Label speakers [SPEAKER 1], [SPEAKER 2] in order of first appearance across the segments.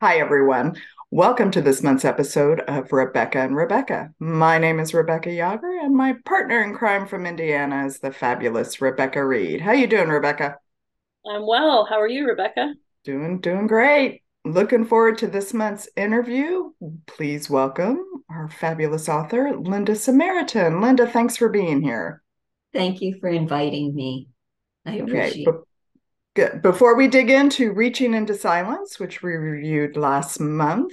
[SPEAKER 1] Hi, everyone. Welcome to this month's episode of Rebecca and Rebecca. My name is Rebecca Yager, and my partner in crime from Indiana is the fabulous Rebecca Reed. How you doing, Rebecca?
[SPEAKER 2] I'm well. How are you, Rebecca?
[SPEAKER 1] Doing doing great. Looking forward to this month's interview. Please welcome our fabulous author, Linda Sammaritan. Linda, thanks for being here.
[SPEAKER 3] Thank you for inviting me. I appreciate okay,
[SPEAKER 1] Good. Before we dig into Reaching into Silence, which we reviewed last month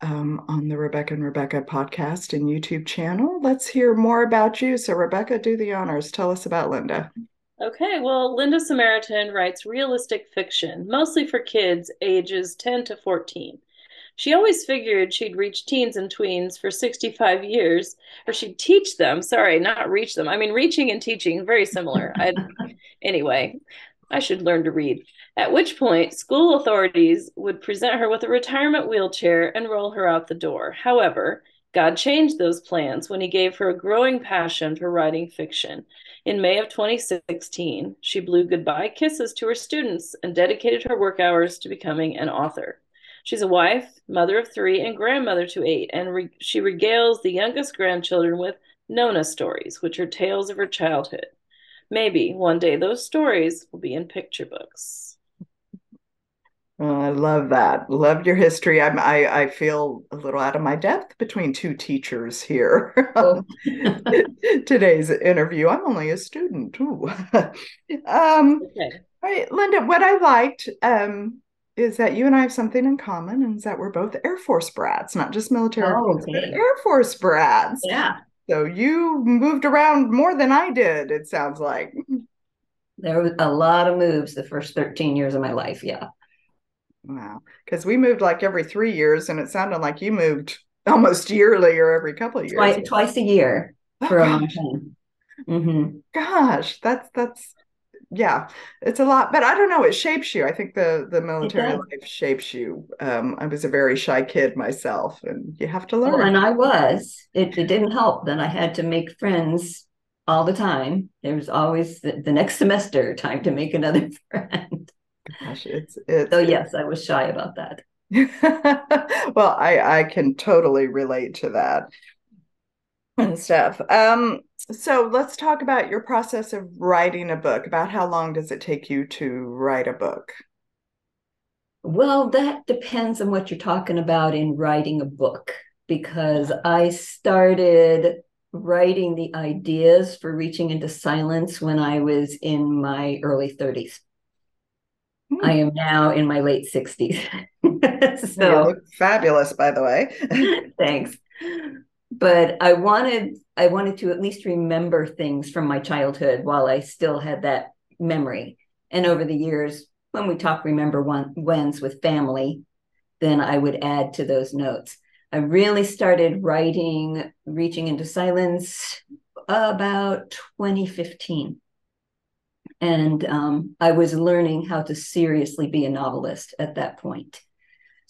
[SPEAKER 1] um, on the Rebecca and Rebecca podcast and YouTube channel, let's hear more about you. So, Rebecca, do the honors. Tell us about Linda.
[SPEAKER 2] Okay, well, Linda Sammaritan writes realistic fiction, mostly for kids ages 10 to 14. She always figured she'd reach teens and tweens for 65 years, or she'd teach them. Sorry, not reach them. I mean, reaching and teaching, very similar. Anyway, I should learn to read. At which point, school authorities would present her with a retirement wheelchair and roll her out the door. However, God changed those plans when he gave her a growing passion for writing fiction. In May of 2016, she blew goodbye kisses to her students and dedicated her work hours to becoming an author. She's a wife, mother of three, and grandmother to eight, and re- she regales the youngest grandchildren with Nona stories, which are tales of her childhood. Maybe one day those stories will be in picture books.
[SPEAKER 1] Oh, I love that. Love your history. I'm, I I feel a little out of my depth between two teachers here. Oh. Today's interview. I'm only a student too. um, okay. All right, Linda. What I liked um, is that you and I have something in common, and is that we're both Air Force brats, not just military, oh, okay. but Air Force brats.
[SPEAKER 3] Yeah.
[SPEAKER 1] So you moved around more than I did, it sounds like.
[SPEAKER 3] There was a lot of moves the first 13 years of my life. Yeah.
[SPEAKER 1] Wow. Because we moved like every three years, and it sounded like you moved almost yearly or every couple of years.
[SPEAKER 3] Twice, twice a year oh, for gosh. a long time.
[SPEAKER 1] Mm-hmm. Gosh, that's that's yeah, it's a lot, but I don't know. It shapes you. I think the the military life shapes you. Um, I was a very shy kid myself, and you have to learn.
[SPEAKER 3] Well, and I was. It, it didn't help that I had to make friends all the time. There was always the, the next semester time to make another friend.
[SPEAKER 1] Gosh, it's it's.
[SPEAKER 3] So yes, I was shy about that.
[SPEAKER 1] well, I I can totally relate to that and stuff. Um, so let's talk about your process of writing a book. About how long does it take you to write a book?
[SPEAKER 3] Well, that depends on what you're talking about in writing a book, because I started writing the ideas for reaching into silence when I was in my early 30s. Hmm. I am now in my late 60s.
[SPEAKER 1] so fabulous, by the way.
[SPEAKER 3] thanks but I wanted I wanted to at least remember things from my childhood while I still had that memory. And over the years, when we talk remember one whens with family, then I would add to those notes. I really started writing Reaching into Silence about 2015. And um, I was learning how to seriously be a novelist at that point.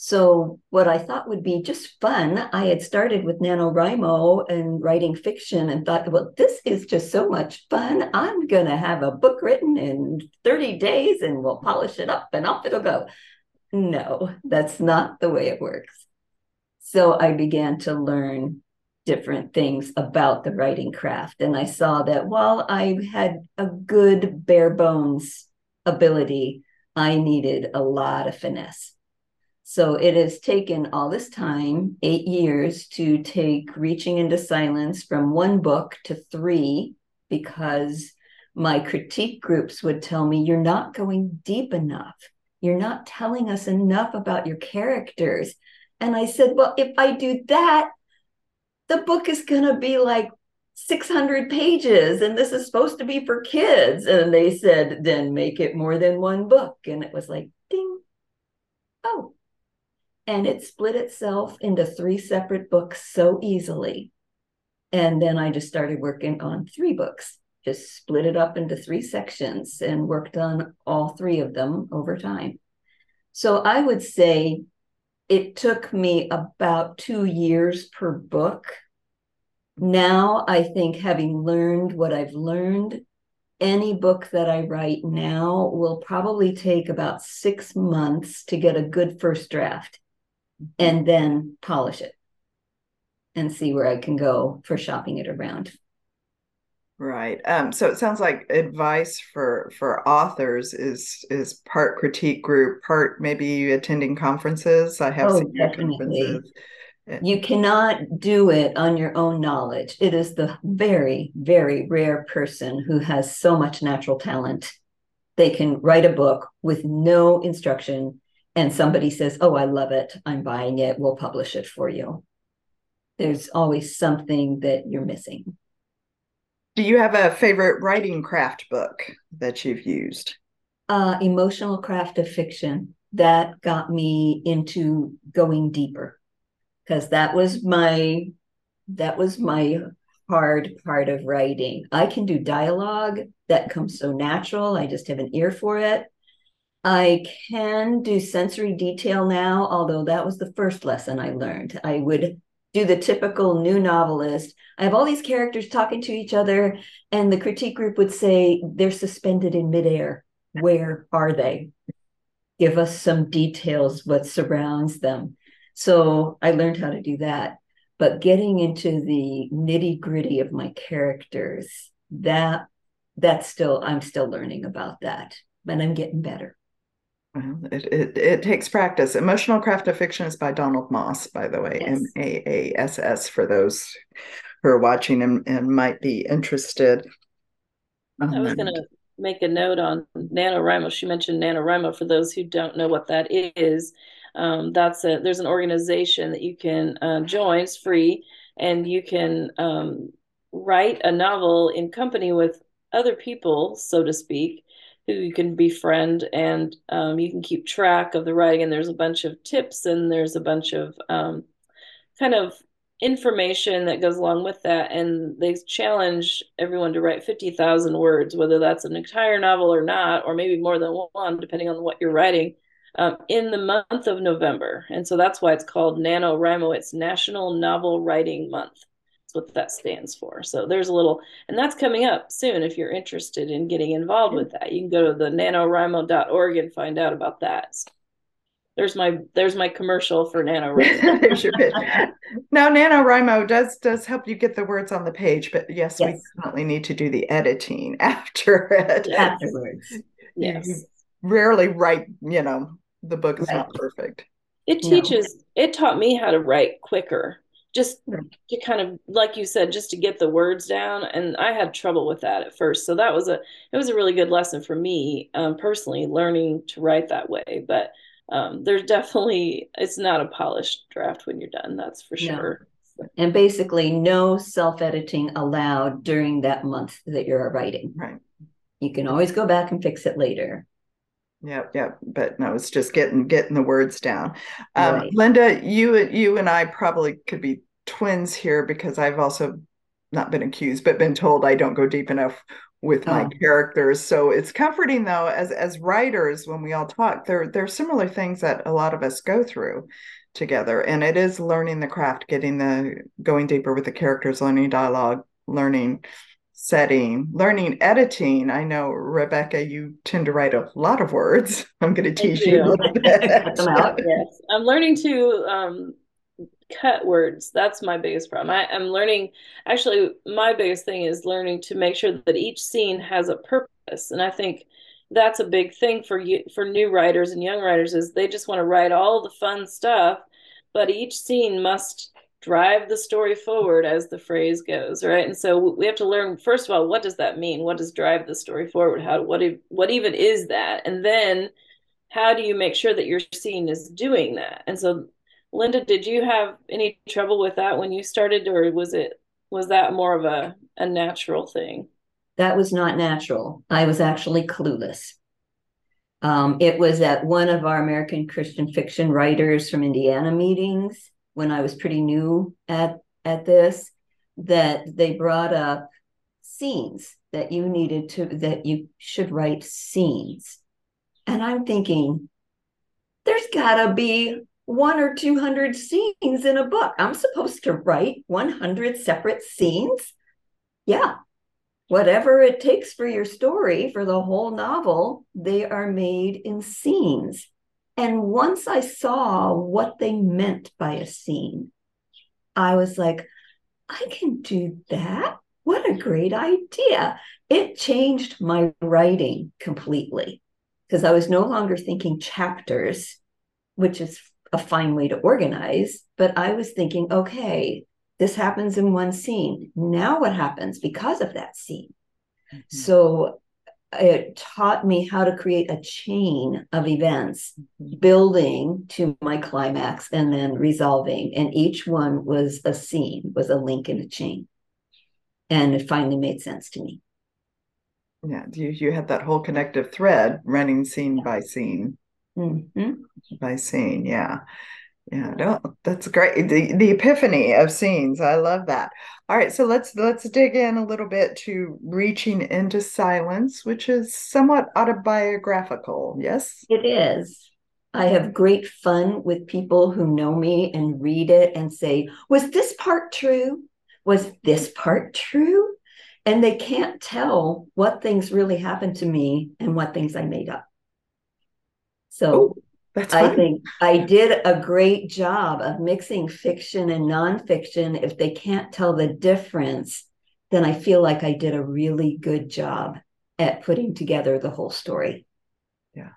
[SPEAKER 3] So, what I thought would be just fun, I had started with NaNoWriMo and writing fiction and thought, well, this is just so much fun. I'm going to have a book written in 30 days and we'll polish it up and off it'll go. No, that's not the way it works. So, I began to learn different things about the writing craft. And I saw that while I had a good bare bones ability, I needed a lot of finesse. So it has taken all this time, eight years, to take Reaching into Silence from one book to three, because my critique groups would tell me, You're not going deep enough. You're not telling us enough about your characters. And I said, Well, if I do that, the book is going to be like 600 pages and this is supposed to be for kids. And they said, Then make it more than one book. And it was like, Ding. Oh, and it split itself into three separate books so easily. And then I just started working on three books, just split it up into three sections and worked on all three of them over time. So I would say it took me about two years per book. Now, I think having learned what I've learned, any book that I write now will probably take about six months to get a good first draft and then polish it and see where I can go for shopping it around.
[SPEAKER 1] Right. Um, so it sounds like advice for for authors is is part critique group, part maybe attending conferences. I have
[SPEAKER 3] Oh,
[SPEAKER 1] seen conferences.
[SPEAKER 3] You cannot do it on your own knowledge. It is the very, very rare person who has so much natural talent. They can write a book with no instruction, and somebody says, Oh, I love it. I'm buying it. We'll publish it for you. There's always something that you're missing.
[SPEAKER 1] Do you have a favorite writing craft book that you've used?
[SPEAKER 3] Uh, emotional craft of fiction that got me into going deeper because that was my that was my hard part of writing. I can do dialogue that comes so natural. I just have an ear for it. I can do sensory detail now, although that was the first lesson I learned. I would do the typical new novelist. I have all these characters talking to each other, and the critique group would say they're suspended in midair. Where are they? Give us some details, what surrounds them. So I learned how to do that. But getting into the nitty gritty of my characters, that that's still I'm still learning about that, but I'm getting better.
[SPEAKER 1] Well, it, it, it takes practice. Emotional Craft of Fiction is by Donald Maass, by the way, M A A S S, for those who are watching and, and might be interested.
[SPEAKER 2] I was
[SPEAKER 1] Um,
[SPEAKER 2] going to make a note on NaNoWriMo. She mentioned NaNoWriMo for those who don't know what that is. Um, that's a there's an organization that you can um, join. It's free, and you can um, write a novel in company with other people, so to speak, who you can befriend, and um, you can keep track of the writing. And there's a bunch of tips, and there's a bunch of um, kind of information that goes along with that and they challenge everyone to write 50,000 words whether that's an entire novel or not or maybe more than one depending on what you're writing um, in the month of November and so that's why it's called NaNoWriMo it's National Novel Writing Month what that stands for so there's a little and that's coming up soon if you're interested in getting involved with that you can go to the nanowrimo.org and find out about that there's my there's my commercial for NaNoWriMo
[SPEAKER 1] There's your pitch. Now, NaNoWriMo does does help you get the words on the page, but yes, we definitely need to do the editing after it.
[SPEAKER 3] Afterwards.
[SPEAKER 1] You-
[SPEAKER 2] yes
[SPEAKER 1] you rarely write, you know, the book is not perfect.
[SPEAKER 2] It
[SPEAKER 3] No.
[SPEAKER 2] teaches, it taught me how to write quicker, just to kind of, like you said, just to get the words down. And I had trouble with that at first. So that was a, it was a really good lesson for me, um, personally, learning to write that way. But um, there's definitely, it's not a polished draft when you're done, that's for
[SPEAKER 3] No.
[SPEAKER 2] sure.
[SPEAKER 3] And basically, no self editing allowed during that month that you're writing.
[SPEAKER 1] Right.
[SPEAKER 3] You can always go back and fix it later.
[SPEAKER 1] Yep, yep. But no, it's just getting getting the words down. Um,
[SPEAKER 3] Right.
[SPEAKER 1] Linda, you you and I probably could be twins here because I've also not been accused, but been told I don't go deep enough with my
[SPEAKER 3] Oh.
[SPEAKER 1] characters. So it's comforting though, as as writers, when we all talk, there there are similar things that a lot of us go through together. And it is learning the craft, getting the going deeper with the characters, learning dialogue, learning setting, learning editing. I know Rebecca, you tend to write a lot of words. I'm going to teach you a little
[SPEAKER 3] them out.
[SPEAKER 1] bit.
[SPEAKER 2] Yes, I'm learning to um, cut words. That's my biggest problem. I, I'm learning, actually, my biggest thing is learning to make sure that each scene has a purpose. And I think that's a big thing for you, for new writers and young writers is they just want to write all the fun stuff, but each scene must drive the story forward as the phrase goes right? And so we have to learn first of all what does that mean? What does drive the story forward? How what what even is that? And then how do you make sure that your scene is doing that? And so linda did you have any trouble with that when you started or was it was that more of a, a natural thing?
[SPEAKER 3] That was not natural. I was actually clueless. Um, it was at one of our American Christian fiction writers from Indiana meetings when I was pretty new at at this that they brought up scenes that you needed to that you should write scenes. And I'm thinking, there's gotta be one or two hundred scenes in a book. I'm supposed to write 100 separate scenes. Yeah, whatever it takes for your story for the whole novel they are made in scenes And once I saw what they meant by a scene, I was like, I can do that. What a great idea. It changed my writing completely because I was no longer thinking chapters, which is a fine way to organize, but I was thinking, okay, this happens in one scene. Now what happens because of that scene? Mm-hmm. So it taught me how to create a chain of events mm-hmm. building to my climax and then resolving. And each one was a scene was a link in a chain. And it finally made sense to me.
[SPEAKER 1] Yeah you, you had that whole connective thread running scene by scene.
[SPEAKER 3] Mm-hmm.
[SPEAKER 1] by scene yeah yeah no that's great the, the epiphany of scenes i love that. All right so let's let's dig in a little bit to reaching into silence which is somewhat autobiographical yes?
[SPEAKER 3] It is. I have great fun with people who know me and read it and say was this part true? Was this part true? And they can't tell what things really happened to me and what things i made up. So Ooh that's I think I did a great job of mixing fiction and nonfiction. If they can't tell the difference, then I feel like I did a really good job at putting together the whole story.
[SPEAKER 1] Yeah.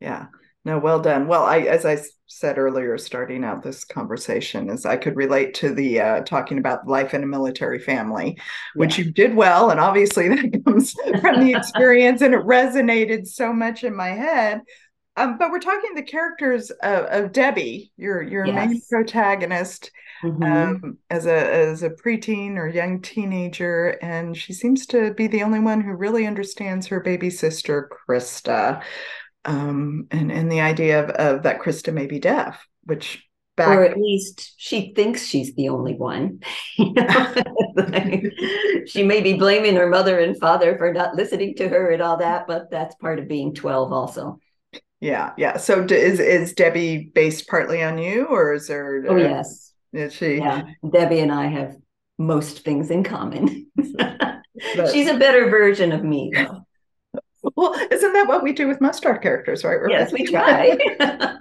[SPEAKER 1] Yeah. No, well done. Well, I, as I said earlier, starting out this conversation, is I could relate to the uh, talking about life in a military family, which yeah. you did well, and obviously that comes from the experience, and it resonated so much in my head. Um, but we're talking the characters of, of Debbie, your your yes. main protagonist, mm-hmm. um, as a as a preteen or young teenager, and she seems to be the only one who really understands her baby sister Krista, um, and and the idea of, of that Krista may be deaf, which
[SPEAKER 3] back or at least she thinks she's the only one. she may be blaming her mother and father for not listening to her and all that, but that's part of being twelve also.
[SPEAKER 1] Yeah, yeah. So is is Debbie based partly on you, or is there?
[SPEAKER 3] Oh uh, yes.
[SPEAKER 1] Is she?
[SPEAKER 3] Yeah, Debbie and I have most things in common. She's a better version of me, though.
[SPEAKER 1] Well, isn't that what we do with most our characters, right?
[SPEAKER 3] We're yes, we try.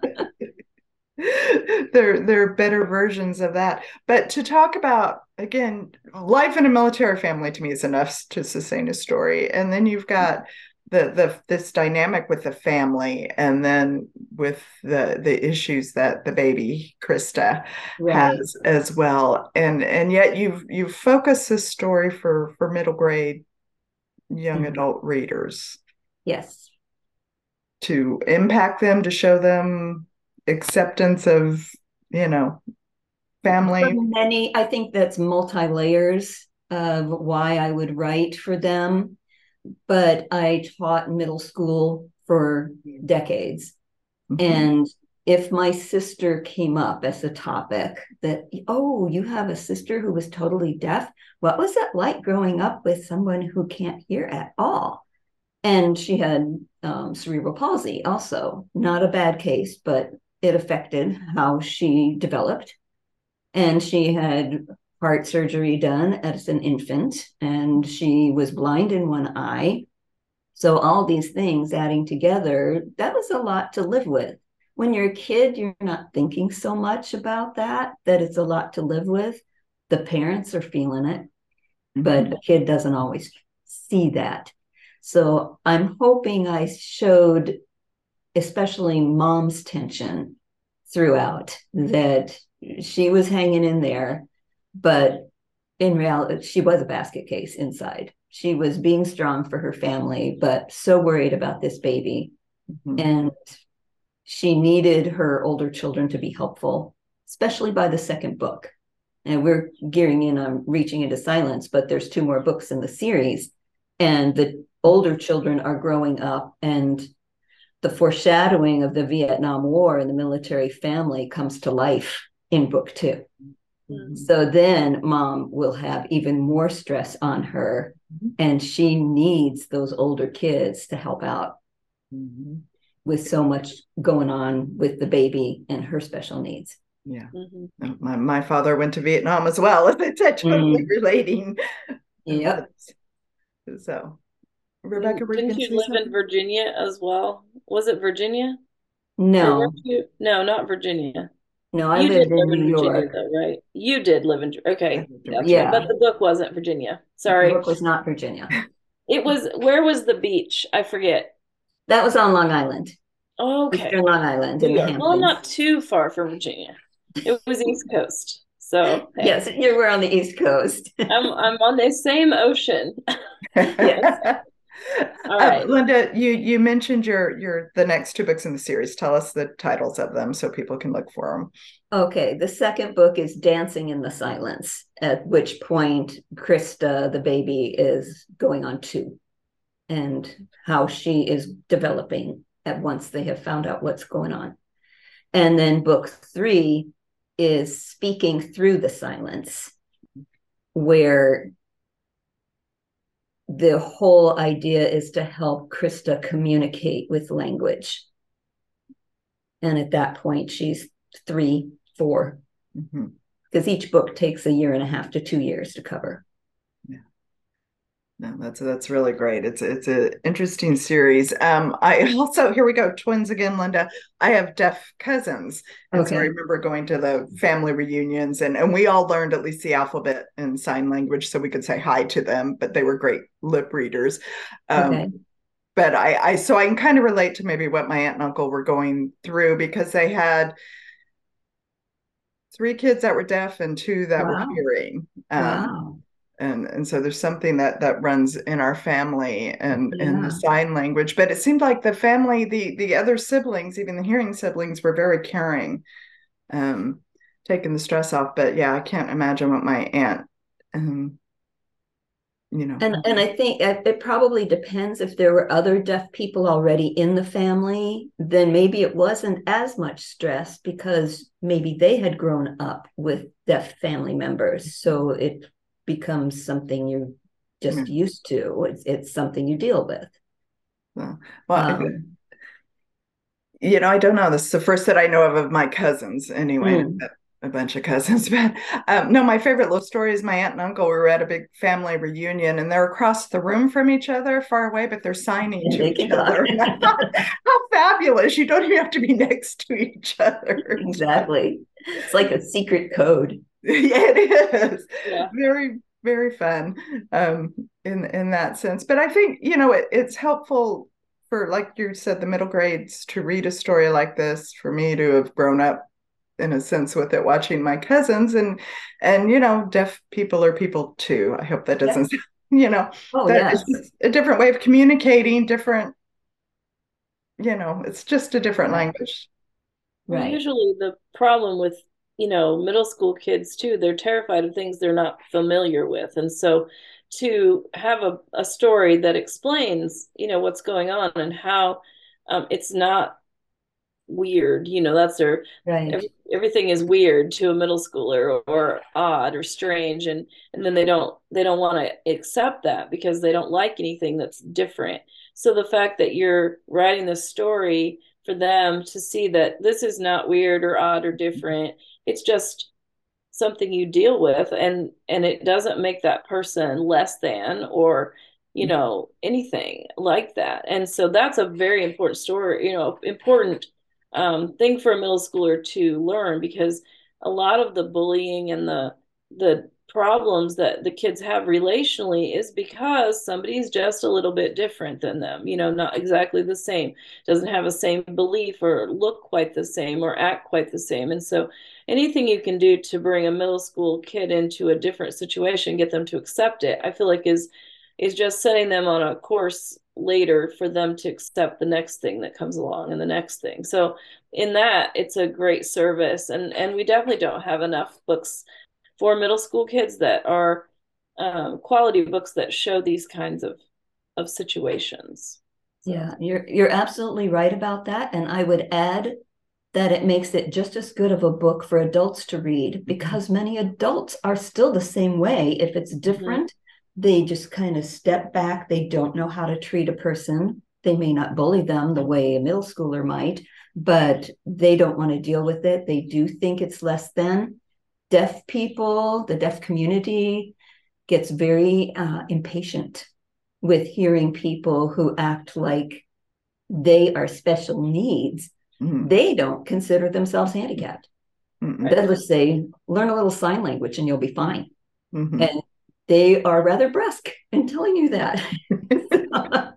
[SPEAKER 1] they're they're better versions of that. But to talk about again, life in a military family to me is enough to sustain a story, and then you've got the the this dynamic with the family and then with the the issues that the baby Krista right. has as well. And and yet you've you've focused this story for for middle grade young mm-hmm. adult readers.
[SPEAKER 3] Yes.
[SPEAKER 1] To impact them to show them acceptance of you know family.
[SPEAKER 3] Many i think that's multi layers of why i would write for them but I taught middle school for decades. Mm-hmm. And if my sister came up as a topic that, oh, you have a sister who was totally deaf, what was it like growing up with someone who can't hear at all? And she had um, cerebral palsy, also, not a bad case, but it affected how she developed. And she had heart surgery done as an infant, and she was blind in one eye. So, all these things adding together, that was a lot to live with. When you're a kid, you're not thinking so much about that, that it's a lot to live with. The parents are feeling it, but mm-hmm. a kid doesn't always see that. So, I'm hoping I showed, especially mom's tension throughout, that she was hanging in there but in reality, she was a basket case inside. She was being strong for her family, but so worried about this baby. Mm-hmm. And she needed her older children to be helpful, especially by the second book. And we're gearing in on reaching into silence, but there's two more books in the series. And the older children are growing up, and the foreshadowing of the Vietnam War and the military family comes to life in book two. Mm-hmm. So then mom will have even more stress on her, mm-hmm. and she needs those older kids to help out mm-hmm. with so much going on with the baby and her special needs.
[SPEAKER 1] Yeah. Mm-hmm. My, my father went to Vietnam as well. It's totally mm. relating.
[SPEAKER 3] Yep.
[SPEAKER 1] So,
[SPEAKER 2] Rebecca, didn't you live something? in Virginia as well? Was it Virginia?
[SPEAKER 3] No,
[SPEAKER 2] you? No, not Virginia.
[SPEAKER 3] No, I
[SPEAKER 2] you
[SPEAKER 3] lived
[SPEAKER 2] did live
[SPEAKER 3] in
[SPEAKER 2] in
[SPEAKER 3] New
[SPEAKER 2] Virginia,
[SPEAKER 3] York.
[SPEAKER 2] though, right? You did live in. Okay, gotcha.
[SPEAKER 3] Yeah.
[SPEAKER 2] but the book wasn't Virginia.
[SPEAKER 3] New
[SPEAKER 2] Sorry,
[SPEAKER 3] York was not Virginia.
[SPEAKER 2] it was. Where was the beach? I forget.
[SPEAKER 3] That was on Long Island,
[SPEAKER 2] Okay,
[SPEAKER 3] Eastern Long Island in the
[SPEAKER 2] well, not too far from Virginia. It was East Coast, so hey,
[SPEAKER 3] Yes, you were on the East Coast.
[SPEAKER 2] I'm I'm on the same ocean. Yes. All
[SPEAKER 1] Uh. Linda, you you mentioned your your the next two books in the series. Tell us the titles of them so people can look for them.
[SPEAKER 3] Okay, the second book is Dancing in the Silence, at which point Krista, the baby, is going on two, and how she is developing at once they have found out what's going on. And then book three is Speaking Through the Silence, where the whole idea is to help Krista communicate with language. And at that point, she's three, four,
[SPEAKER 1] Mhm.
[SPEAKER 3] because each book takes a year and a half to two years to cover.
[SPEAKER 1] No, that's that's really great. It's it's an interesting series. Um, I also here we go, twins again, Linda. I have deaf cousins, and so I remember going to the family reunions, and and we all learned at least the alphabet and sign language, so we could say hi to them. But they were great lip readers. Um,
[SPEAKER 3] Okay.
[SPEAKER 1] but I, I so I can kind of relate to maybe what my aunt and uncle were going through because they had three kids that were deaf and two that
[SPEAKER 3] Wow.
[SPEAKER 1] were hearing. Um,
[SPEAKER 3] wow.
[SPEAKER 1] And and so there's something that that runs in our family and and
[SPEAKER 3] Yeah.
[SPEAKER 1] the sign language but it seemed like the family the the other siblings even the hearing siblings were very caring um taking the stress off but yeah i can't imagine what my aunt um you know
[SPEAKER 3] And and I think it, it probably depends if there were other deaf people already in the family, then maybe it wasn't as much stress because maybe they had grown up with deaf family members. So it becomes something you're just used to. It's it's something you deal with.
[SPEAKER 1] well I-
[SPEAKER 3] Um,
[SPEAKER 1] you know i don't know this is the first that i know of of my cousins anyway
[SPEAKER 3] Mm.
[SPEAKER 1] a bunch of cousins but um, no my favorite little story is my aunt and uncle we were at a big family reunion and they're across the room from each other far away but they're signing
[SPEAKER 3] And
[SPEAKER 1] to each other how fabulous you don't even have to be next to each other
[SPEAKER 3] exactly. It's like a secret code.
[SPEAKER 1] yeah it is
[SPEAKER 2] Yeah.
[SPEAKER 1] very very fun um in in that sense but i think you know it, it's helpful for like you said the middle grades to read a story like this for me to have grown up in a sense with it watching my cousins and and you know deaf people are people too i hope that doesn't you know
[SPEAKER 3] Oh
[SPEAKER 1] that
[SPEAKER 3] yes.
[SPEAKER 1] it's a different way of communicating different you know it's just a different language
[SPEAKER 3] Right.
[SPEAKER 2] Usually the problem with, you know, middle school kids too, they're terrified of things they're not familiar with. And so to have a, a story that explains, you know, what's going on and how um, it's not weird, you know, that's their
[SPEAKER 3] Right.
[SPEAKER 2] every, everything is weird to a middle schooler or, or odd or strange and and then they don't they don't want to accept that because they don't like anything that's different so the fact that you're writing this story for them to see that this is not weird or odd or different it's just something you deal with and and it doesn't make that person less than or you know anything like that. And so that's a very important story you know important um, thing for a middle schooler to learn because a lot of the bullying and the the problems that the kids have relationally is because somebody's just a little bit different than them you know not exactly the same doesn't have the same belief or look quite the same or act quite the same. And so anything you can do to bring a middle school kid into a different situation get them to accept it i feel like is is just setting them on a course later for them to accept the next thing that comes along and the next thing so in that it's a great service and and we definitely don't have enough books for middle school kids that are um, quality books that show these kinds of of situations So,
[SPEAKER 3] Yeah, you're you're absolutely right about that. And I would add that it makes it just as good of a book for adults to read because many adults are still the same way. If it's different, they just kind of step back. They don't know how to treat a person. They may not bully them the way a middle schooler might, but they don't want to deal with it. They do think it's less than. Deaf people, the deaf community gets very uh, impatient with hearing people who act like they are special needs mm-hmm. they don't consider themselves handicapped. Mm-hmm. They'll just say, learn a little sign language and you'll be fine. Mm-hmm. And they are rather brusque in telling you that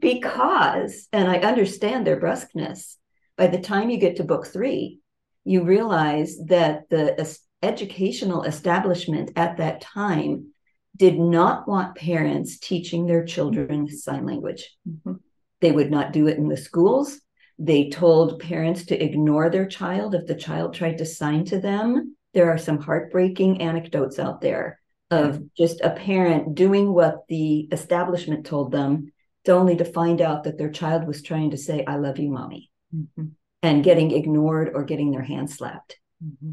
[SPEAKER 3] because, and I understand their brusqueness, by the time you get to book three, you realize that the educational establishment at that time did not want parents teaching their children sign language. Mm-hmm. They would not do it in the schools. They told parents to ignore their child if the child tried to sign to them. There are some heartbreaking anecdotes out there of just a parent doing what the establishment told them, to only to find out that their child was trying to say, I love you, mommy, mm-hmm. and getting ignored or getting their hand slapped. Mm-hmm.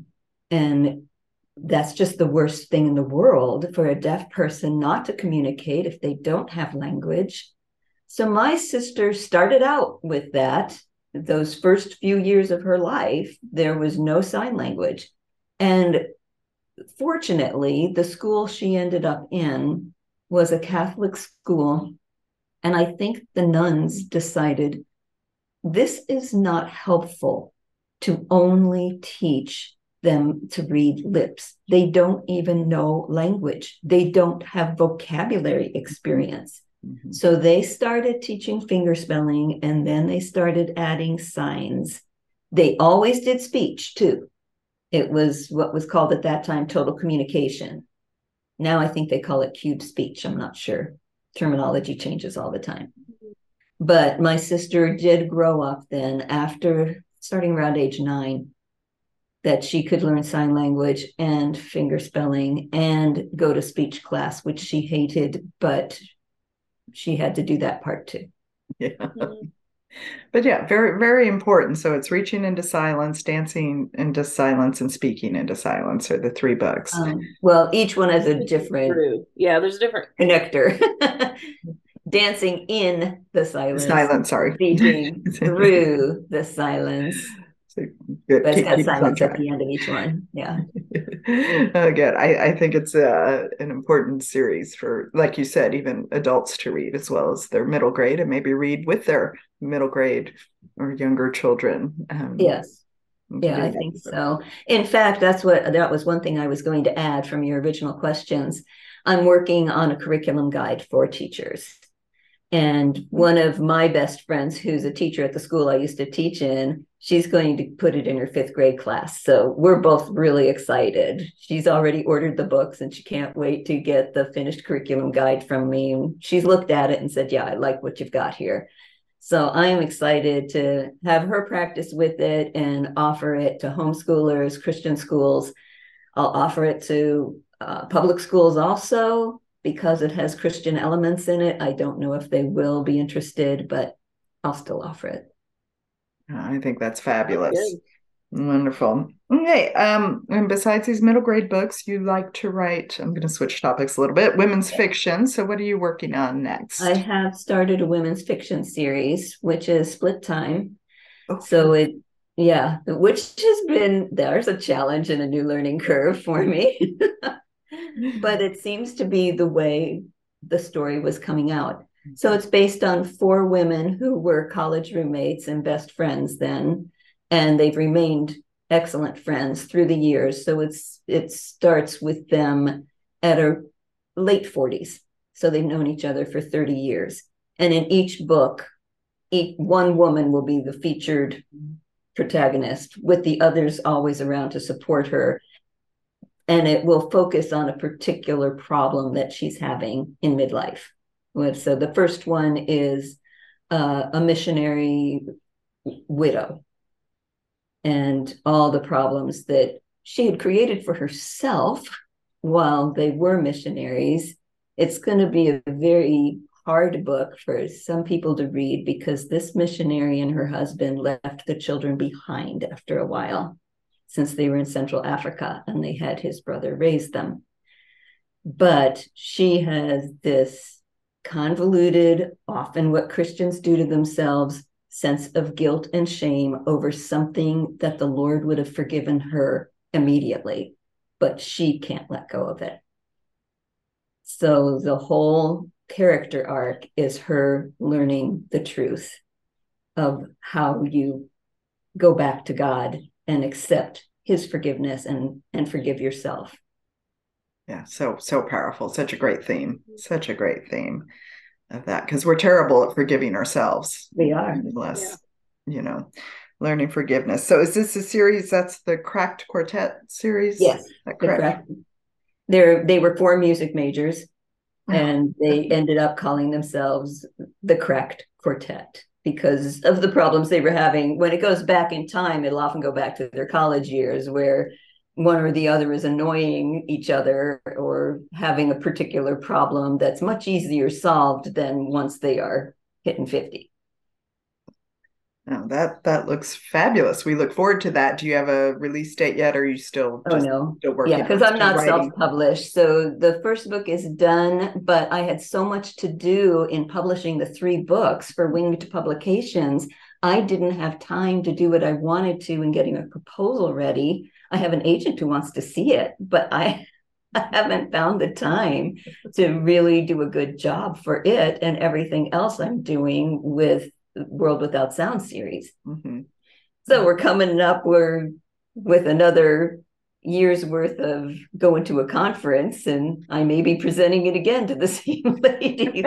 [SPEAKER 3] And that's just the worst thing in the world for a deaf person not to communicate if they don't have language. So my sister started out with that. Those first few years of her life, there was no sign language. And fortunately, the school she ended up in was a Catholic school. And I think the nuns decided this is not helpful to only teach them to read lips. They don't even know language, they don't have vocabulary mm-hmm. experience. Mm-hmm. So they started teaching finger spelling and then they started adding signs. They always did speech too. It was what was called at that time total communication. Now I think they call it cued speech. I'm not sure. Terminology changes all the time. But my sister did grow up then after starting around age nine that she could learn sign language and finger spelling and go to speech class, which she hated, but she had to do that part too.
[SPEAKER 1] Yeah. Mm-hmm. But yeah, very, very important. So it's reaching into silence, dancing into silence, and speaking into silence are the three books. Um,
[SPEAKER 3] well, each one has a different.
[SPEAKER 2] Yeah, there's a different
[SPEAKER 3] connector. dancing in the silence.
[SPEAKER 1] Silence, sorry.
[SPEAKER 3] Speaking through the silence. Good. But it's silence at the end of each one. Yeah.
[SPEAKER 1] Again, I, I think it's a, uh, an important series for, like you said, even adults to read as well as their middle grade and maybe read with their middle grade or younger children.
[SPEAKER 3] Um, yes. Yeah, I think so. In fact, that's what that was one thing I was going to add from your original questions. I'm working on a curriculum guide for teachers. And one of my best friends, who's a teacher at the school I used to teach in, she's going to put it in her fifth grade class. So we're both really excited. She's already ordered the books and she can't wait to get the finished curriculum guide from me. And she's looked at it and said, Yeah, I like what you've got here. So I am excited to have her practice with it and offer it to homeschoolers, Christian schools. I'll offer it to uh, public schools also because it has Christian elements in it. I don't know if they will be interested, but I'll still offer it.
[SPEAKER 1] I think that's fabulous. Wonderful. Okay. Um, and besides these middle grade books, you like to write, I'm going to switch topics a little bit, women's fiction. So, what are you working on next?
[SPEAKER 3] I have started a women's fiction series, which is Split Time. Okay. So, it, yeah, which has been, there's a challenge and a new learning curve for me. but it seems to be the way the story was coming out. So mm-hmm. it's based on four women who were college roommates and best friends then, and they've remained excellent friends through the years. So it's it starts with them at a late 40s. So they've known each other for 30 years. And in each book, each, one woman will be the featured mm-hmm. protagonist, with the others always around to support her. And it will focus on a particular problem that she's having in midlife. So the first one is uh, a missionary widow and all the problems that she had created for herself while they were missionaries. It's going to be a very hard book for some people to read because this missionary and her husband left the children behind after a while since they were in Central Africa and they had his brother raise them. But she has this convoluted, often what Christians do to themselves, sense of guilt and shame over something that the Lord would have forgiven her immediately, but she can't let go of it. So the whole character arc is her learning the truth of how you go back to God and accept his forgiveness and and forgive yourself.
[SPEAKER 1] Yeah, so so powerful. Such a great theme. Such a great theme of that because we're terrible at forgiving ourselves.
[SPEAKER 3] We are.
[SPEAKER 1] Unless, yeah. you know, learning forgiveness. So is this a series that's the Cracked Quartet series?
[SPEAKER 3] Yes.
[SPEAKER 1] correct?
[SPEAKER 3] They're they were four music majors and they ended up calling themselves the Cracked Quartet because of the problems they were having. When it goes back in time, it'll often go back to their college years where one or the other is annoying each other or having a particular problem that's much easier solved than once they are hitting 50.
[SPEAKER 1] Oh, that that looks fabulous. We look forward to that. Do you have a release date yet? Or are you still
[SPEAKER 3] oh no still working? Yeah, because I'm not self-published. So the first book is done, but I had so much to do in publishing the three books for Winged Publications. I didn't have time to do what I wanted to in getting a proposal ready. I have an agent who wants to see it, but I I haven't found the time to really do a good job for it and everything else I'm doing with World Without Sound series. Mm-hmm. So we're coming up we're with another year's worth of going to a conference, and I may be presenting it again to the same ladies.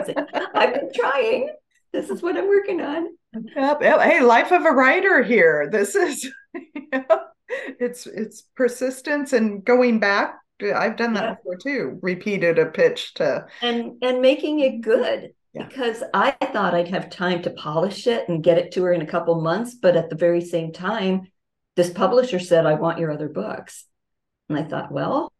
[SPEAKER 3] I've been trying. This is what I'm working on.
[SPEAKER 1] Yep. Hey, life of a writer here. This is it's it's persistence and going back. I've done that yeah. before too. Repeated a pitch to
[SPEAKER 3] and and making it good yeah. because I thought I'd have time to polish it and get it to her in a couple months. But at the very same time, this publisher said, I want your other books. And I thought, well,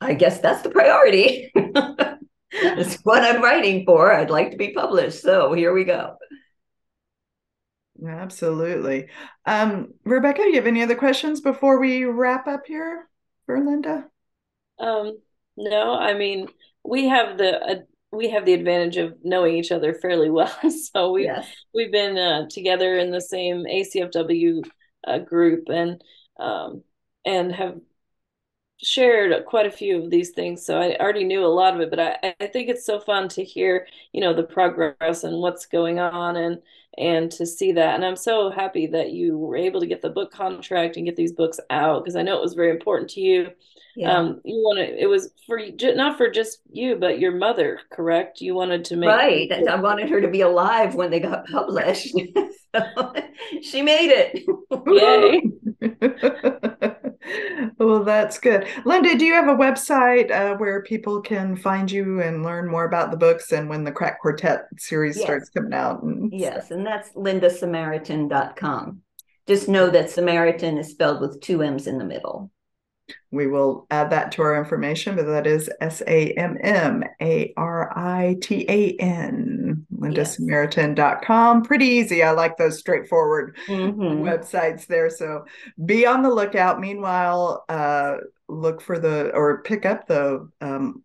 [SPEAKER 3] I guess that's the priority. it's what I'm writing for. I'd like to be published. So here we go.
[SPEAKER 1] Absolutely. Um, Rebecca, you have any other questions before we wrap up here for Linda?
[SPEAKER 2] Um, no, I mean, we have the uh, we have the advantage of knowing each other fairly well. so we yes. we've been uh, together in the same ACFW uh, group and um, and have shared quite a few of these things. So I already knew a lot of it, but I, I think it's so fun to hear, you know, the progress and what's going on and and to see that. And I'm so happy that you were able to get the book contract and get these books out because I know it was very important to you. Yeah. um you want to it was for not for just you but your mother correct? You wanted to make
[SPEAKER 3] right. i wanted her to be alive when they got published. So she made it.
[SPEAKER 1] Yay well that's good linda do you have a website uh, where people can find you and learn more about the books and when the crack quartet series yes. starts coming out and
[SPEAKER 3] yes stuff. and that's lindasammaritan.com just know that sammaritan is spelled with two m's in the middle
[SPEAKER 1] we will add that to our information, but that is S A M M A R I T A N, lindasammaritan.com. Pretty easy. I like those straightforward mm-hmm. websites there. So be on the lookout. Meanwhile, uh, look for the or pick up the um,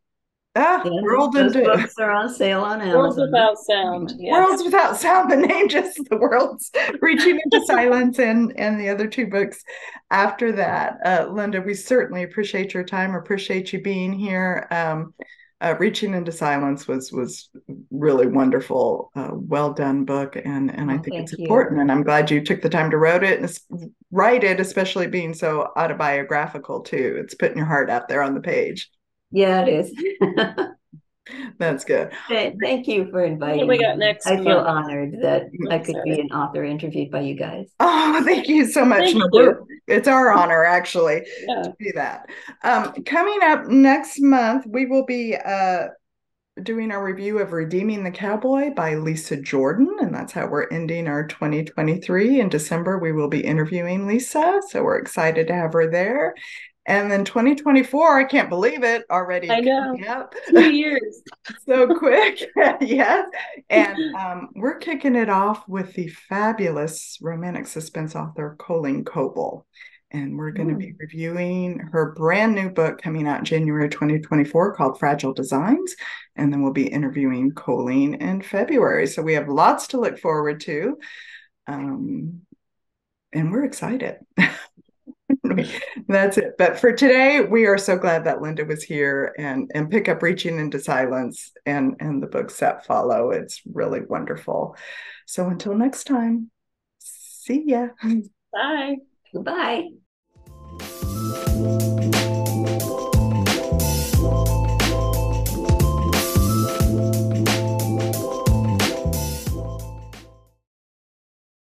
[SPEAKER 3] Ah, yeah, World those into, books are on sale on Amazon.
[SPEAKER 2] Worlds Without Sound.
[SPEAKER 1] Yes. Worlds Without Sound. The name just the worlds reaching into silence and and the other two books after that. Uh, Linda, we certainly appreciate your time. Appreciate you being here. Um, uh, reaching into silence was was really wonderful uh, well done book and and oh, i think it's you. important and i'm glad you took the time to write it and write it especially being so autobiographical too it's putting your heart out there on the page
[SPEAKER 3] yeah, it is.
[SPEAKER 1] That's good.
[SPEAKER 3] Thank you for inviting
[SPEAKER 2] we got next
[SPEAKER 3] I feel honored that I could be an author interviewed by you guys.
[SPEAKER 1] Oh, thank you so much. You. It's our honor, actually, yeah. to do that. Um, coming up next month, we will be uh, doing our review of Redeeming the Cowboy by Lisa Jordan. And that's how we're ending our 2023. In December, we will be interviewing Lisa. So we're excited to have her there. And then 2024, I can't believe it already.
[SPEAKER 2] I know. Yep. Two years.
[SPEAKER 1] so quick. yes. And um, we're kicking it off with the fabulous romantic suspense author Colleen Coble. And we're going to be reviewing her brand new book coming out January 2024 called Fragile Designs. And then we'll be interviewing Colleen in February. So we have lots to look forward to. Um, and we're excited. That's it. But for today, we are so glad that Linda was here and and pick up Reaching into Silence and and the books that follow. It's really wonderful. So until next time, see ya.
[SPEAKER 2] Bye.
[SPEAKER 3] Goodbye.